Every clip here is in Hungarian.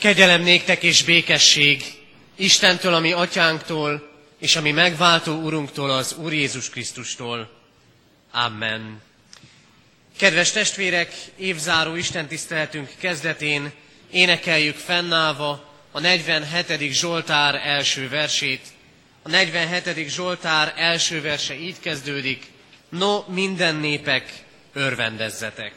Kegyelem néktek és békesség Istentől, ami atyánktól, és ami megváltó Urunktól, az Úr Jézus Krisztustól. Amen. Kedves testvérek, évzáró Isten tiszteletünk kezdetén énekeljük fennállva a 47. Zsoltár első versét. A 47. Zsoltár első verse így kezdődik. No, minden népek, örvendezzetek!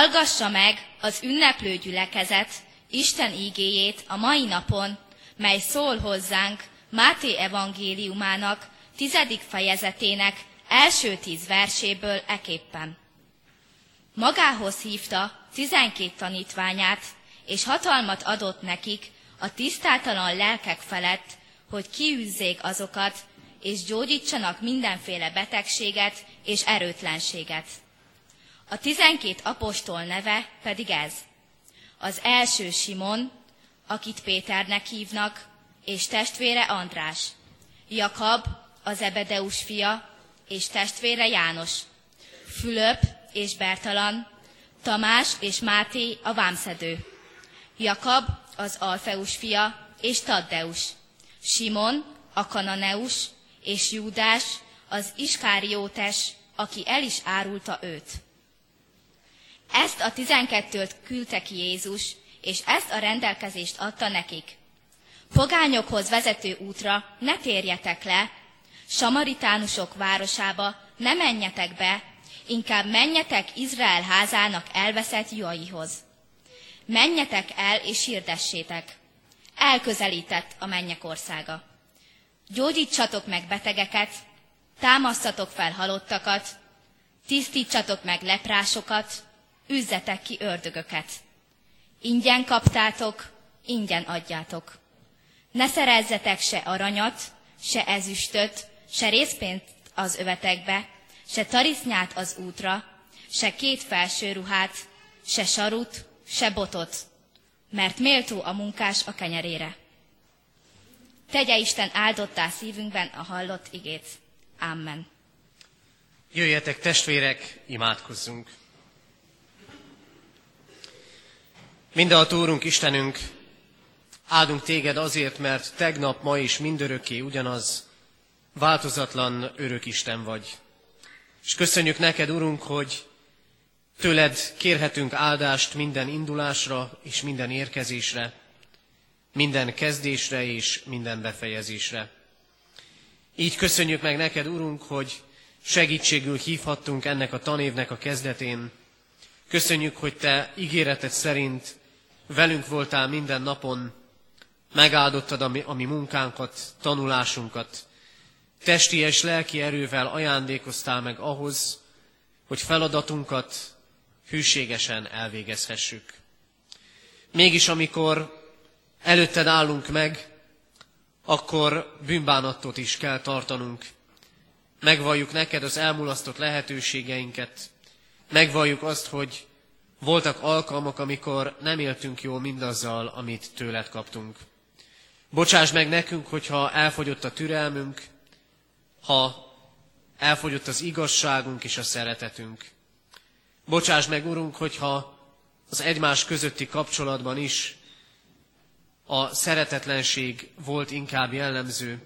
Hallgassa meg az ünneplő gyülekezet Isten ígéjét a mai napon, mely szól hozzánk Máté evangéliumának tizedik fejezetének első tíz verséből eképpen. Magához hívta tizenkét tanítványát, és hatalmat adott nekik a tisztátalan lelkek felett, hogy kiűzzék azokat, és gyógyítsanak mindenféle betegséget és erőtlenséget. A tizenkét apostol neve pedig ez. Az első Simon, akit Péternek hívnak, és testvére András. Jakab, az Ebedeus fia, és testvére János. Fülöp és Bertalan, Tamás és Máté a vámszedő. Jakab, az Alfeus fia, és Taddeus. Simon, a Kananeus, és Júdás, az Iskáriótes, aki el is árulta őt. Ezt a tizenkettőt küldte ki Jézus, és ezt a rendelkezést adta nekik. Fogányokhoz vezető útra ne térjetek le, samaritánusok városába ne menjetek be, inkább menjetek Izrael házának elveszett juaihoz. Menjetek el és hirdessétek. Elközelített a mennyek országa. Gyógyítsatok meg betegeket, támasztatok fel halottakat, tisztítsatok meg leprásokat, üzzetek ki ördögöket. Ingyen kaptátok, ingyen adjátok. Ne szerezzetek se aranyat, se ezüstöt, se részpénzt az övetekbe, se tarisznyát az útra, se két felső ruhát, se sarut, se botot, mert méltó a munkás a kenyerére. Tegye Isten áldottá szívünkben a hallott igét. Amen. Jöjjetek testvérek, imádkozzunk! Mindenható Úrunk, Istenünk, áldunk téged azért, mert tegnap, ma és mindörökké ugyanaz, változatlan örök Isten vagy. És köszönjük neked, Urunk, hogy tőled kérhetünk áldást minden indulásra és minden érkezésre, minden kezdésre és minden befejezésre. Így köszönjük meg neked, Urunk, hogy segítségül hívhattunk ennek a tanévnek a kezdetén. Köszönjük, hogy te ígéreted szerint velünk voltál minden napon, megáldottad a mi, a mi munkánkat, tanulásunkat, testi és lelki erővel ajándékoztál meg ahhoz, hogy feladatunkat hűségesen elvégezhessük. Mégis amikor előtted állunk meg, akkor bűnbánatot is kell tartanunk. Megvalljuk neked az elmulasztott lehetőségeinket, megvalljuk azt, hogy voltak alkalmak, amikor nem éltünk jól mindazzal, amit tőled kaptunk. Bocsáss meg nekünk, hogyha elfogyott a türelmünk, ha elfogyott az igazságunk és a szeretetünk. Bocsáss meg, Urunk, hogyha az egymás közötti kapcsolatban is a szeretetlenség volt inkább jellemző,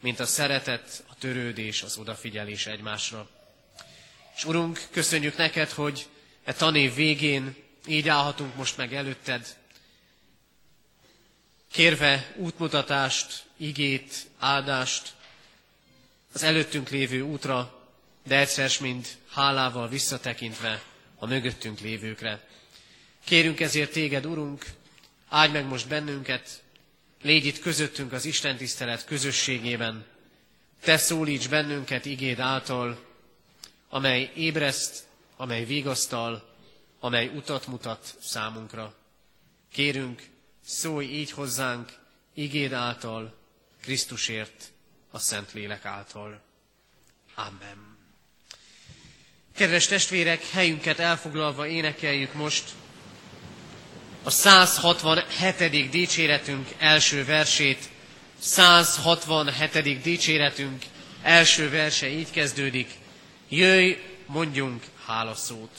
mint a szeretet, a törődés, az odafigyelés egymásra. És Urunk, köszönjük neked, hogy e tanév végén így állhatunk most meg előtted, kérve útmutatást, igét, áldást az előttünk lévő útra, de egyszer mind hálával visszatekintve a mögöttünk lévőkre. Kérünk ezért téged, Urunk, áldj meg most bennünket, légy itt közöttünk az Isten tisztelet közösségében, te szólíts bennünket igéd által, amely ébreszt, amely vigasztal, amely utat mutat számunkra. Kérünk, szólj így hozzánk, igéd által, Krisztusért, a Szent Lélek által. Amen. Kedves testvérek, helyünket elfoglalva énekeljük most a 167. dicséretünk első versét. 167. dicséretünk első verse így kezdődik. Jöjj, mondjunk hálaszót.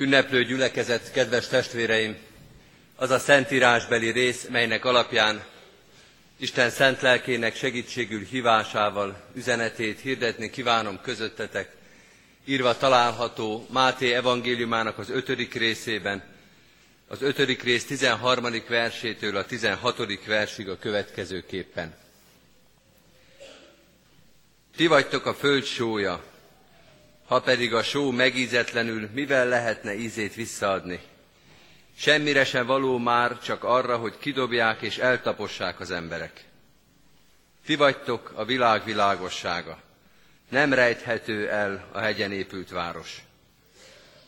Ünneplő gyülekezet, kedves testvéreim! Az a szentírásbeli rész, melynek alapján Isten szent lelkének segítségül hívásával üzenetét hirdetni kívánom közöttetek, írva található Máté evangéliumának az ötödik részében, az ötödik rész 13. versétől a 16. versig a következőképpen. Ti vagytok a föld sója, ha pedig a só megízetlenül, mivel lehetne ízét visszaadni? Semmire sem való már, csak arra, hogy kidobják és eltapossák az emberek. Ti vagytok a világ világossága. Nem rejthető el a hegyen épült város.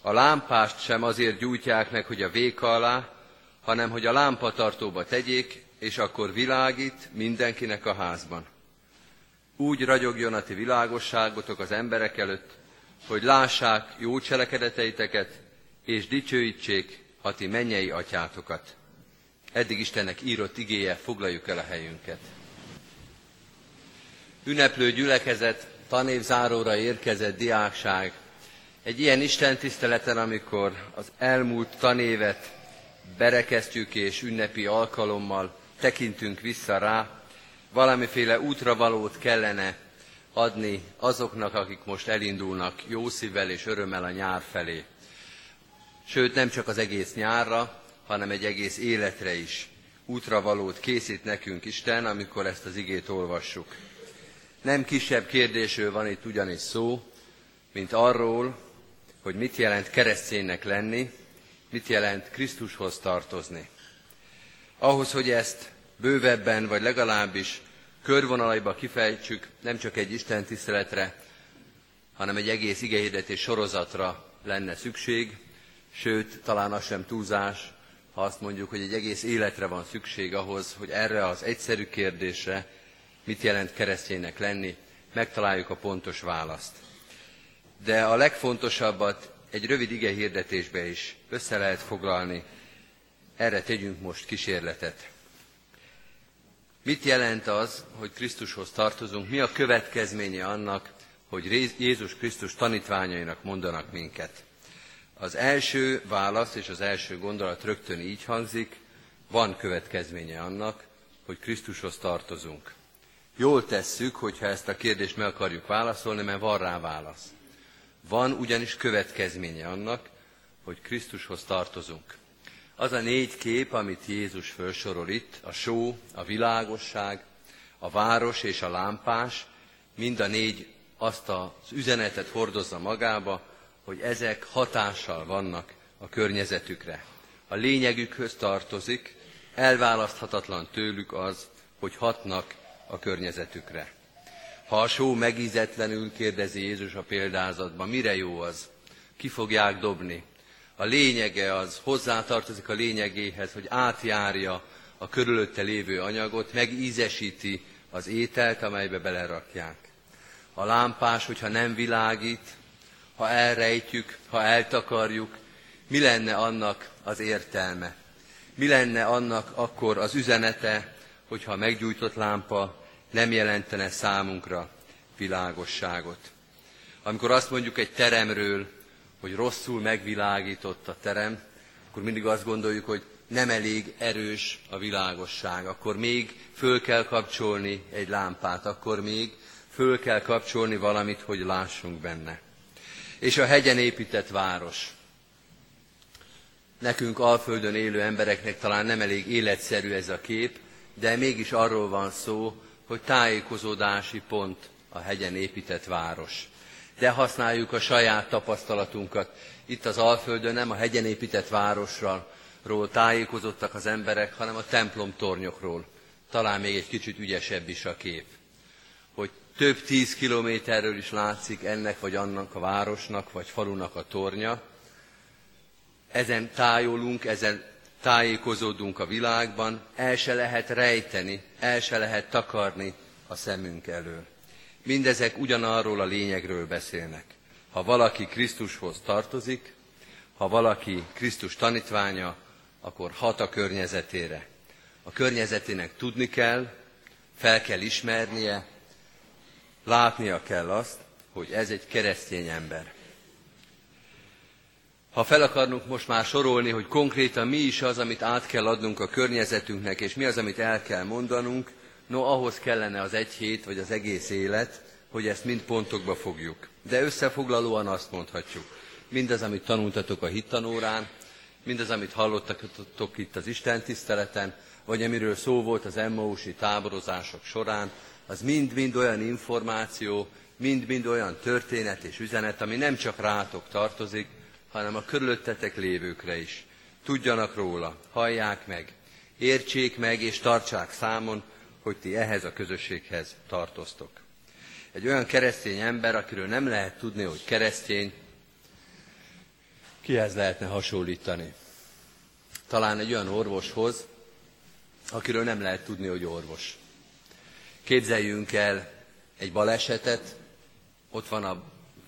A lámpást sem azért gyújtják meg, hogy a véka alá, hanem hogy a lámpatartóba tegyék, és akkor világít mindenkinek a házban. Úgy ragyogjon a ti világosságotok az emberek előtt, hogy lássák jó cselekedeteiteket, és dicsőítsék a ti mennyei atyátokat. Eddig Istennek írott igéje, foglaljuk el a helyünket. Ünneplő gyülekezet, tanévzáróra érkezett diákság. Egy ilyen Isten tiszteleten, amikor az elmúlt tanévet berekeztjük és ünnepi alkalommal tekintünk vissza rá, valamiféle útravalót kellene adni azoknak, akik most elindulnak jó szívvel és örömmel a nyár felé. Sőt, nem csak az egész nyárra, hanem egy egész életre is útravalót készít nekünk Isten, amikor ezt az igét olvassuk. Nem kisebb kérdésről van itt ugyanis szó, mint arról, hogy mit jelent kereszténynek lenni, mit jelent Krisztushoz tartozni. Ahhoz, hogy ezt bővebben, vagy legalábbis körvonalaiba kifejtsük, nem csak egy Isten tiszteletre, hanem egy egész igehirdetés sorozatra lenne szükség, sőt, talán az sem túlzás, ha azt mondjuk, hogy egy egész életre van szükség ahhoz, hogy erre az egyszerű kérdésre, mit jelent kereszténynek lenni, megtaláljuk a pontos választ. De a legfontosabbat egy rövid ige hirdetésbe is össze lehet foglalni, erre tegyünk most kísérletet. Mit jelent az, hogy Krisztushoz tartozunk? Mi a következménye annak, hogy Jézus Krisztus tanítványainak mondanak minket? Az első válasz és az első gondolat rögtön így hangzik, van következménye annak, hogy Krisztushoz tartozunk. Jól tesszük, hogyha ezt a kérdést meg akarjuk válaszolni, mert van rá válasz. Van ugyanis következménye annak, hogy Krisztushoz tartozunk. Az a négy kép, amit Jézus felsorol itt, a só, a világosság, a város és a lámpás, mind a négy azt az üzenetet hordozza magába, hogy ezek hatással vannak a környezetükre. A lényegükhöz tartozik, elválaszthatatlan tőlük az, hogy hatnak a környezetükre. Ha a só megízetlenül kérdezi Jézus a példázatban, mire jó az? Ki fogják dobni? A lényege az hozzátartozik a lényegéhez, hogy átjárja a körülötte lévő anyagot, megízesíti az ételt, amelybe belerakják. A lámpás, hogyha nem világít, ha elrejtjük, ha eltakarjuk, mi lenne annak az értelme? Mi lenne annak akkor az üzenete, hogyha a meggyújtott lámpa nem jelentene számunkra világosságot? Amikor azt mondjuk egy teremről, hogy rosszul megvilágított a terem, akkor mindig azt gondoljuk, hogy nem elég erős a világosság, akkor még föl kell kapcsolni egy lámpát, akkor még föl kell kapcsolni valamit, hogy lássunk benne. És a hegyen épített város. Nekünk alföldön élő embereknek talán nem elég életszerű ez a kép, de mégis arról van szó, hogy tájékozódási pont a hegyen épített város de használjuk a saját tapasztalatunkat. Itt az Alföldön nem a hegyen épített városról tájékozottak az emberek, hanem a templom tornyokról. Talán még egy kicsit ügyesebb is a kép. Hogy több tíz kilométerről is látszik ennek vagy annak a városnak vagy falunak a tornya. Ezen tájolunk, ezen tájékozódunk a világban, el se lehet rejteni, el se lehet takarni a szemünk elől. Mindezek ugyanarról a lényegről beszélnek. Ha valaki Krisztushoz tartozik, ha valaki Krisztus tanítványa, akkor hat a környezetére. A környezetének tudni kell, fel kell ismernie, látnia kell azt, hogy ez egy keresztény ember. Ha fel akarnunk most már sorolni, hogy konkrétan mi is az, amit át kell adnunk a környezetünknek, és mi az, amit el kell mondanunk, no, ahhoz kellene az egy hét, vagy az egész élet, hogy ezt mind pontokba fogjuk. De összefoglalóan azt mondhatjuk, mindaz, amit tanultatok a hittanórán, mindaz, amit hallottatok itt az Isten tiszteleten, vagy amiről szó volt az Emmausi táborozások során, az mind-mind olyan információ, mind-mind olyan történet és üzenet, ami nem csak rátok tartozik, hanem a körülöttetek lévőkre is. Tudjanak róla, hallják meg, értsék meg és tartsák számon, hogy ti ehhez a közösséghez tartoztok. Egy olyan keresztény ember, akiről nem lehet tudni, hogy keresztény, kihez lehetne hasonlítani? Talán egy olyan orvoshoz, akiről nem lehet tudni, hogy orvos. Képzeljünk el egy balesetet, ott van a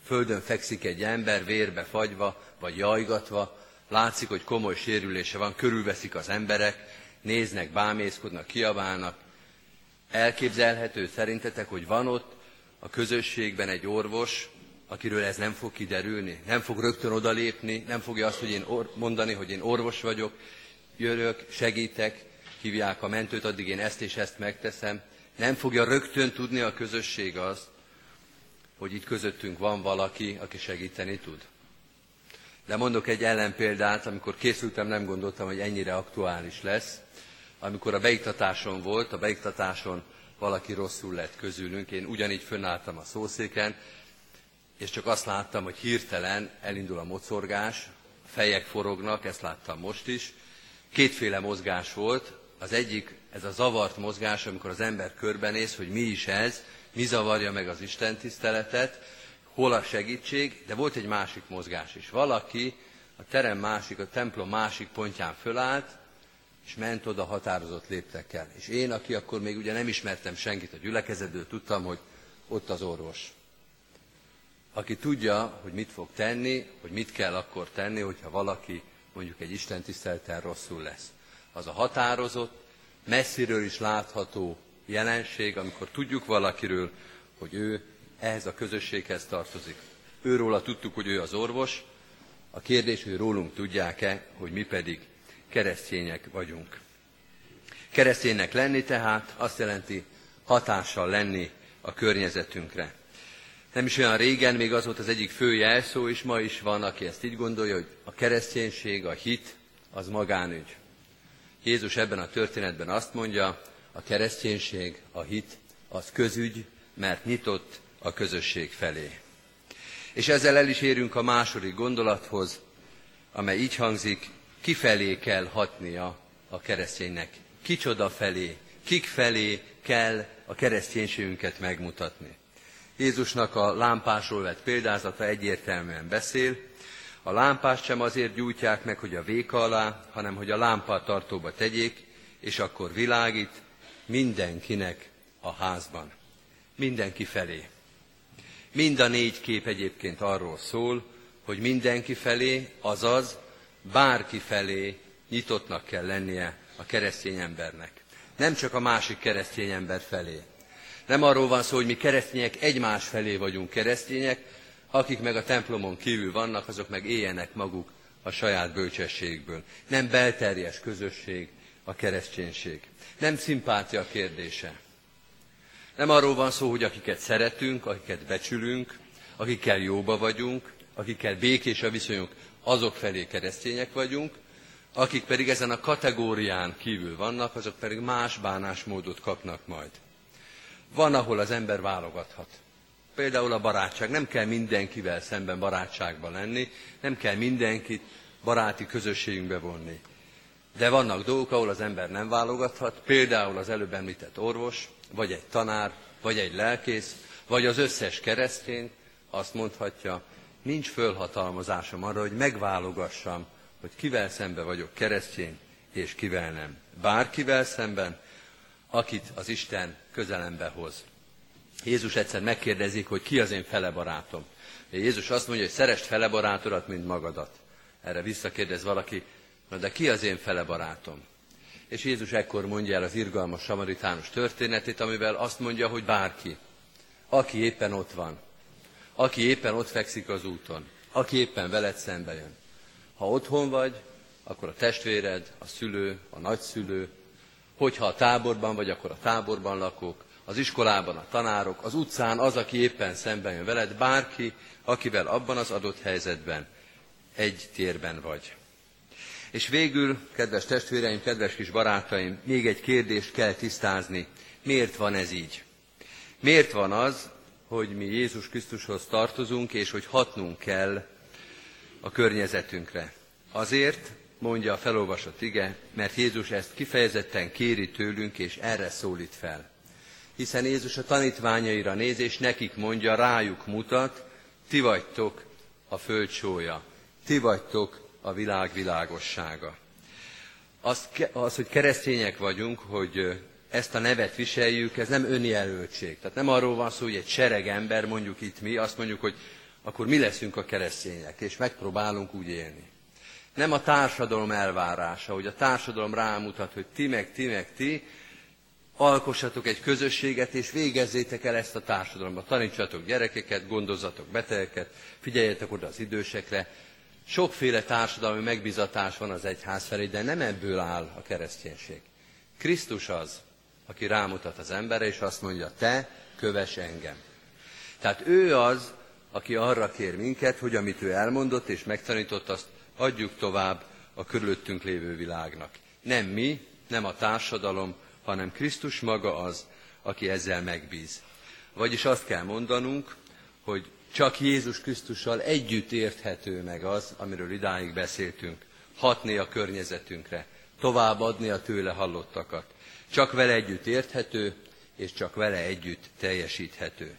földön fekszik egy ember, vérbe fagyva, vagy jajgatva, látszik, hogy komoly sérülése van, körülveszik az emberek, néznek, bámészkodnak, kiabálnak. Elképzelhető szerintetek, hogy van ott a közösségben egy orvos, akiről ez nem fog kiderülni, nem fog rögtön odalépni, nem fogja azt hogy én mondani, hogy én orvos vagyok, jövök, segítek, hívják a mentőt, addig én ezt és ezt megteszem. Nem fogja rögtön tudni a közösség azt, hogy itt közöttünk van valaki, aki segíteni tud. De mondok egy ellenpéldát, amikor készültem, nem gondoltam, hogy ennyire aktuális lesz. Amikor a beiktatáson volt, a beiktatáson valaki rosszul lett közülünk, én ugyanígy fönnálltam a szószéken, és csak azt láttam, hogy hirtelen elindul a mocorgás, fejek forognak, ezt láttam most is. Kétféle mozgás volt, az egyik, ez a zavart mozgás, amikor az ember körbenéz, hogy mi is ez, mi zavarja meg az Isten tiszteletet, hol a segítség, de volt egy másik mozgás is. Valaki a terem másik, a templom másik pontján fölállt, és ment oda határozott léptekkel. És én, aki akkor még ugye nem ismertem senkit a gyülekezetből, tudtam, hogy ott az orvos. Aki tudja, hogy mit fog tenni, hogy mit kell akkor tenni, hogyha valaki mondjuk egy Isten tiszteleten rosszul lesz. Az a határozott, messziről is látható jelenség, amikor tudjuk valakiről, hogy ő ehhez a közösséghez tartozik. Őróla tudtuk, hogy ő az orvos, a kérdés, hogy rólunk tudják-e, hogy mi pedig keresztények vagyunk. Kereszténynek lenni tehát azt jelenti hatással lenni a környezetünkre. Nem is olyan régen, még az volt az egyik fő jelszó, és ma is van, aki ezt így gondolja, hogy a kereszténység, a hit, az magánügy. Jézus ebben a történetben azt mondja, a kereszténység, a hit, az közügy, mert nyitott a közösség felé. És ezzel el is érünk a második gondolathoz, amely így hangzik, kifelé kell hatnia a kereszténynek. Kicsoda felé, kik felé kell a kereszténységünket megmutatni. Jézusnak a lámpásról vett példázata egyértelműen beszél. A lámpást sem azért gyújtják meg, hogy a véka alá, hanem hogy a lámpa tartóba tegyék, és akkor világít mindenkinek a házban. Mindenki felé. Mind a négy kép egyébként arról szól, hogy mindenki felé, azaz bárki felé nyitottnak kell lennie a keresztény embernek. Nem csak a másik keresztény ember felé. Nem arról van szó, hogy mi keresztények egymás felé vagyunk keresztények, akik meg a templomon kívül vannak, azok meg éljenek maguk a saját bölcsességből. Nem belterjes közösség a kereszténység. Nem szimpátia kérdése. Nem arról van szó, hogy akiket szeretünk, akiket becsülünk, akikkel jóba vagyunk, akikkel békés a viszonyunk, azok felé keresztények vagyunk, akik pedig ezen a kategórián kívül vannak, azok pedig más bánásmódot kapnak majd. Van, ahol az ember válogathat. Például a barátság. Nem kell mindenkivel szemben barátságban lenni, nem kell mindenkit baráti közösségünkbe vonni. De vannak dolgok, ahol az ember nem válogathat, például az előbb említett orvos, vagy egy tanár, vagy egy lelkész, vagy az összes keresztény azt mondhatja, nincs fölhatalmazásom arra, hogy megválogassam, hogy kivel szembe vagyok keresztény, és kivel nem. Bárkivel szemben, akit az Isten közelembe hoz. Jézus egyszer megkérdezik, hogy ki az én fele barátom. Jézus azt mondja, hogy szerest fele barátodat, mint magadat. Erre visszakérdez valaki, na de ki az én fele barátom? És Jézus ekkor mondja el az irgalmas samaritánus történetét, amivel azt mondja, hogy bárki, aki éppen ott van, aki éppen ott fekszik az úton, aki éppen veled szembe jön, Ha otthon vagy, akkor a testvéred, a szülő, a nagyszülő, hogyha a táborban vagy, akkor a táborban lakók, az iskolában a tanárok, az utcán az, aki éppen szemben jön veled, bárki, akivel abban az adott helyzetben egy térben vagy. És végül, kedves testvéreim, kedves kis barátaim, még egy kérdést kell tisztázni. Miért van ez így? Miért van az, hogy mi Jézus Krisztushoz tartozunk, és hogy hatnunk kell a környezetünkre? Azért, mondja a felolvasott ige, mert Jézus ezt kifejezetten kéri tőlünk, és erre szólít fel. Hiszen Jézus a tanítványaira néz, és nekik mondja, rájuk mutat, ti vagytok a föld sója, ti vagytok a világ világossága. Az, az, hogy keresztények vagyunk, hogy ezt a nevet viseljük, ez nem önjelöltség. Tehát nem arról van szó, hogy egy sereg ember, mondjuk itt mi, azt mondjuk, hogy akkor mi leszünk a keresztények, és megpróbálunk úgy élni. Nem a társadalom elvárása, hogy a társadalom rámutat, hogy ti meg, ti meg, ti, alkossatok egy közösséget, és végezzétek el ezt a társadalomba. Tanítsatok gyerekeket, gondozzatok betegeket, figyeljetek oda az idősekre. Sokféle társadalmi megbizatás van az egyház felé, de nem ebből áll a kereszténység. Krisztus az, aki rámutat az emberre, és azt mondja, te köves engem. Tehát ő az, aki arra kér minket, hogy amit ő elmondott és megtanított, azt adjuk tovább a körülöttünk lévő világnak. Nem mi, nem a társadalom, hanem Krisztus maga az, aki ezzel megbíz. Vagyis azt kell mondanunk, hogy csak Jézus Krisztussal együtt érthető meg az, amiről idáig beszéltünk, hatni a környezetünkre, továbbadni a tőle hallottakat. Csak vele együtt érthető, és csak vele együtt teljesíthető.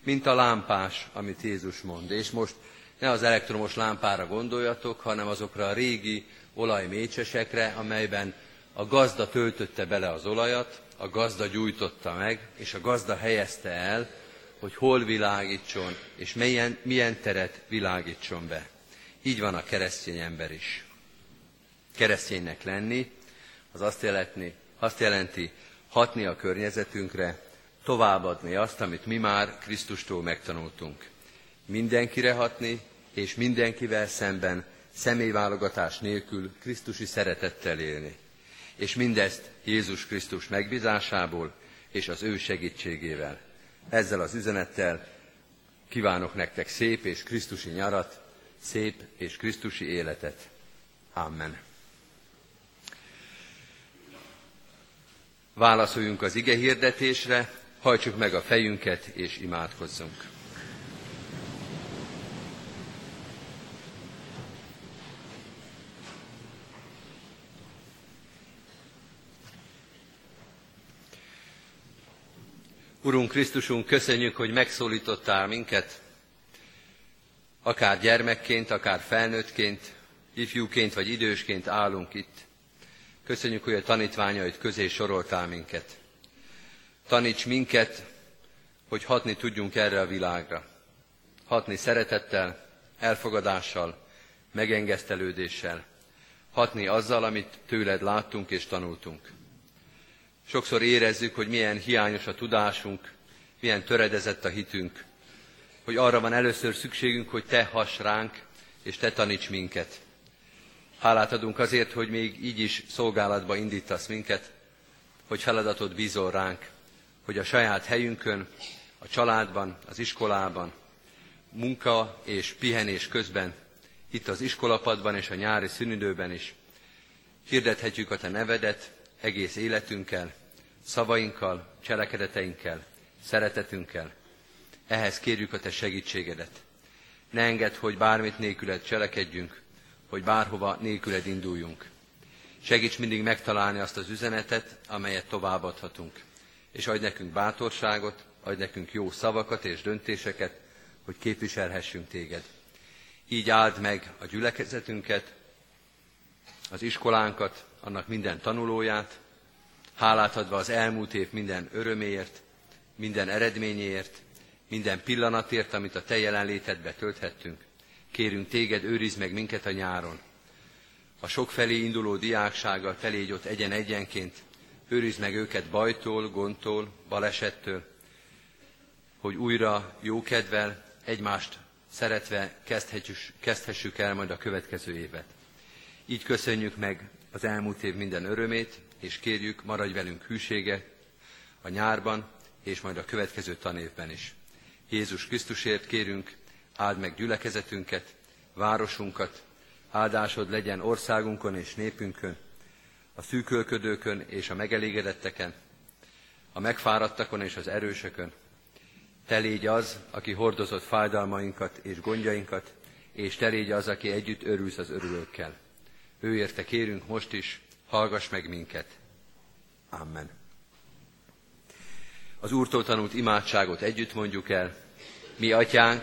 Mint a lámpás, amit Jézus mond. És most ne az elektromos lámpára gondoljatok, hanem azokra a régi olajmécsesekre, amelyben a gazda töltötte bele az olajat, a gazda gyújtotta meg, és a gazda helyezte el, hogy hol világítson, és milyen, milyen teret világítson be. Így van a keresztény ember is. Kereszténynek lenni, az azt jelenti, azt jelenti hatni a környezetünkre, továbbadni azt, amit mi már Krisztustól megtanultunk. Mindenkire hatni, és mindenkivel szemben személyválogatás nélkül Krisztusi szeretettel élni. És mindezt Jézus Krisztus megbízásából és az ő segítségével. Ezzel az üzenettel kívánok nektek szép és Krisztusi nyarat, szép és Krisztusi életet. Amen. Válaszoljunk az ige hirdetésre, hajtsuk meg a fejünket és imádkozzunk. Urunk Krisztusunk, köszönjük, hogy megszólítottál minket, akár gyermekként, akár felnőttként, ifjúként vagy idősként állunk itt. Köszönjük, hogy a tanítványaid közé soroltál minket. Taníts minket, hogy hatni tudjunk erre a világra. Hatni szeretettel, elfogadással, megengesztelődéssel. Hatni azzal, amit tőled láttunk és tanultunk. Sokszor érezzük, hogy milyen hiányos a tudásunk, milyen töredezett a hitünk, hogy arra van először szükségünk, hogy te hass ránk, és te taníts minket. Hálát adunk azért, hogy még így is szolgálatba indítasz minket, hogy feladatot bízol ránk, hogy a saját helyünkön, a családban, az iskolában, munka és pihenés közben, itt az iskolapadban és a nyári szünidőben is hirdethetjük a Te nevedet egész életünkkel, szavainkkal, cselekedeteinkkel, szeretetünkkel. Ehhez kérjük a Te segítségedet. Ne engedd, hogy bármit nélküled cselekedjünk, hogy bárhova nélküled induljunk. Segíts mindig megtalálni azt az üzenetet, amelyet továbbadhatunk. És adj nekünk bátorságot, adj nekünk jó szavakat és döntéseket, hogy képviselhessünk téged. Így áld meg a gyülekezetünket, az iskolánkat, annak minden tanulóját, hálát adva az elmúlt év minden öröméért, minden eredményéért, minden pillanatért, amit a Te jelenlétedbe tölthettünk. Kérünk Téged, őrizd meg minket a nyáron. A sokfelé induló diáksággal telégy ott egyen-egyenként, őrizd meg őket bajtól, gondtól, balesettől, hogy újra jókedvel egymást szeretve kezdhessük el majd a következő évet. Így köszönjük meg az elmúlt év minden örömét, és kérjük, maradj velünk hűsége a nyárban, és majd a következő tanévben is. Jézus Krisztusért kérünk, áld meg gyülekezetünket, városunkat, áldásod legyen országunkon és népünkön, a szűkölködőkön és a megelégedetteken, a megfáradtakon és az erősökön. Te légy az, aki hordozott fájdalmainkat és gondjainkat, és te légy az, aki együtt örülsz az örülőkkel. Ő érte kérünk most is, hallgass meg minket. Amen. Az Úrtól tanult imádságot együtt mondjuk el. Mi, Atyánk,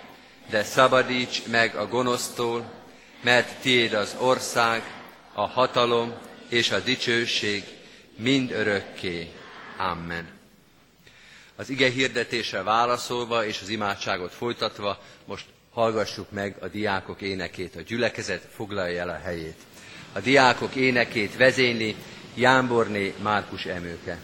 de szabadíts meg a gonosztól, mert tiéd az ország, a hatalom és a dicsőség mind örökké. Amen. Az ige hirdetésre válaszolva és az imádságot folytatva most hallgassuk meg a diákok énekét. A gyülekezet foglalja el a helyét. A diákok énekét vezényli Jánborné Márkus Emőke.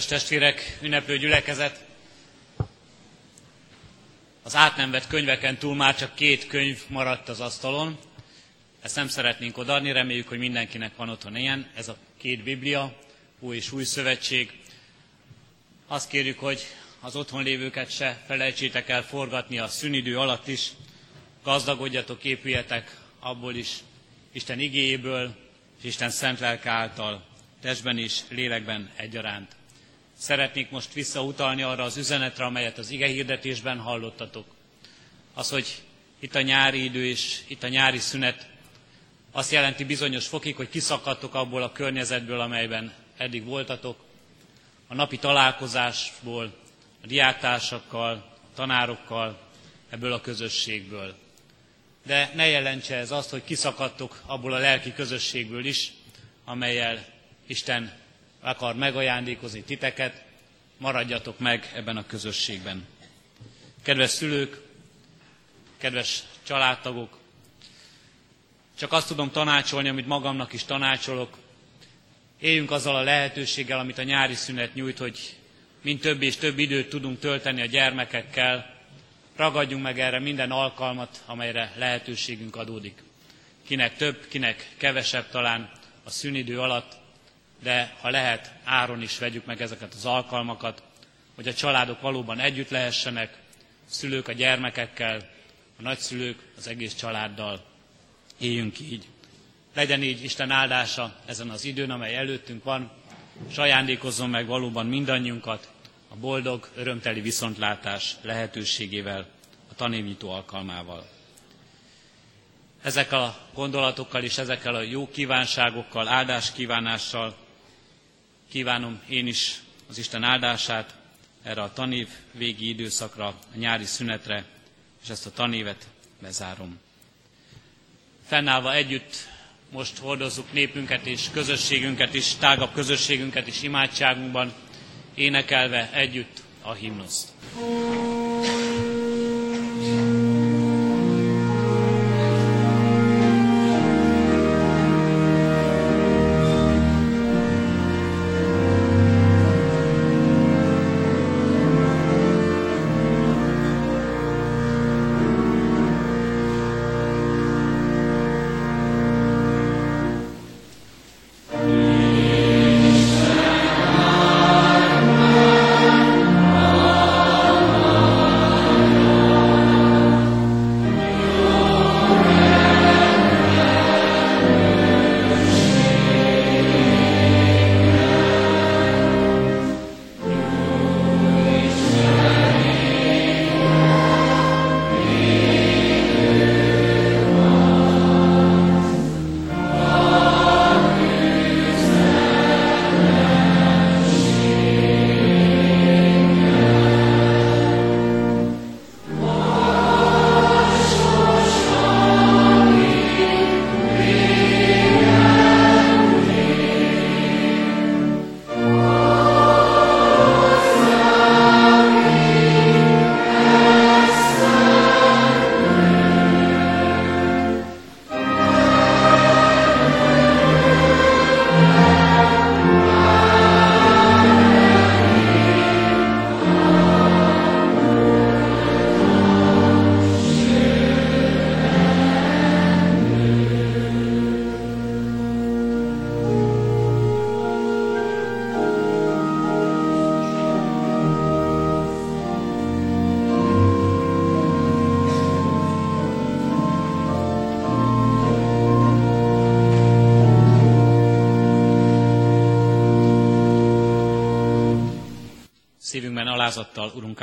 Kedves testvérek, ünneplő gyülekezet! Az át nem vett könyveken túl már csak két könyv maradt az asztalon. Ezt nem szeretnénk odaadni, reméljük, hogy mindenkinek van otthon ilyen. Ez a két Biblia, új és új szövetség. Azt kérjük, hogy az otthon lévőket se felejtsétek el forgatni a szünidő alatt is. Gazdagodjatok, épüljetek abból is, Isten igéjéből, és Isten szent lelke által, testben és lélekben egyaránt. Szeretnék most visszautalni arra az üzenetre, amelyet az ige hirdetésben hallottatok. Az, hogy itt a nyári idő és itt a nyári szünet azt jelenti bizonyos fokig, hogy kiszakadtok abból a környezetből, amelyben eddig voltatok, a napi találkozásból, a diáktársakkal, a tanárokkal, ebből a közösségből. de ne jelentse ez azt, hogy kiszakadtok abból a lelki közösségből is, amelyel Isten akar megajándékozni titeket, maradjatok meg ebben a közösségben. Kedves szülők, kedves családtagok, csak azt tudom tanácsolni, amit magamnak is tanácsolok, éljünk azzal a lehetőséggel, amit a nyári szünet nyújt, hogy mint több és több időt tudunk tölteni a gyermekekkel, ragadjunk meg erre minden alkalmat, amelyre lehetőségünk adódik. Kinek több, kinek kevesebb talán a szünidő alatt, de ha lehet, áron is vegyük meg ezeket az alkalmakat, hogy a családok valóban együtt lehessenek, szülők a gyermekekkel, a nagyszülők az egész családdal. Éljünk így. Legyen így Isten áldása ezen az időn, amely előttünk van, és ajándékozzon meg valóban mindannyiunkat a boldog, örömteli viszontlátás lehetőségével, a tanévnyitó alkalmával. Ezekkel a gondolatokkal és ezekkel a jó kívánságokkal, áldás kívánással kívánom én is az Isten áldását erre a tanév végi időszakra, a nyári szünetre, és ezt a tanévet bezárom. Fennállva együtt most hordozzuk népünket és közösségünket is, tágabb közösségünket is imádságunkban, énekelve együtt a himnuszt.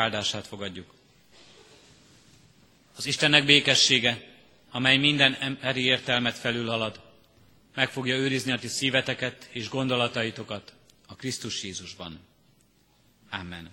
Áldását fogadjuk. Az Istennek békessége, amely minden emberi értelmet felülhalad, meg fogja őrizni a ti szíveteket és gondolataitokat a Krisztus Jézusban. Amen.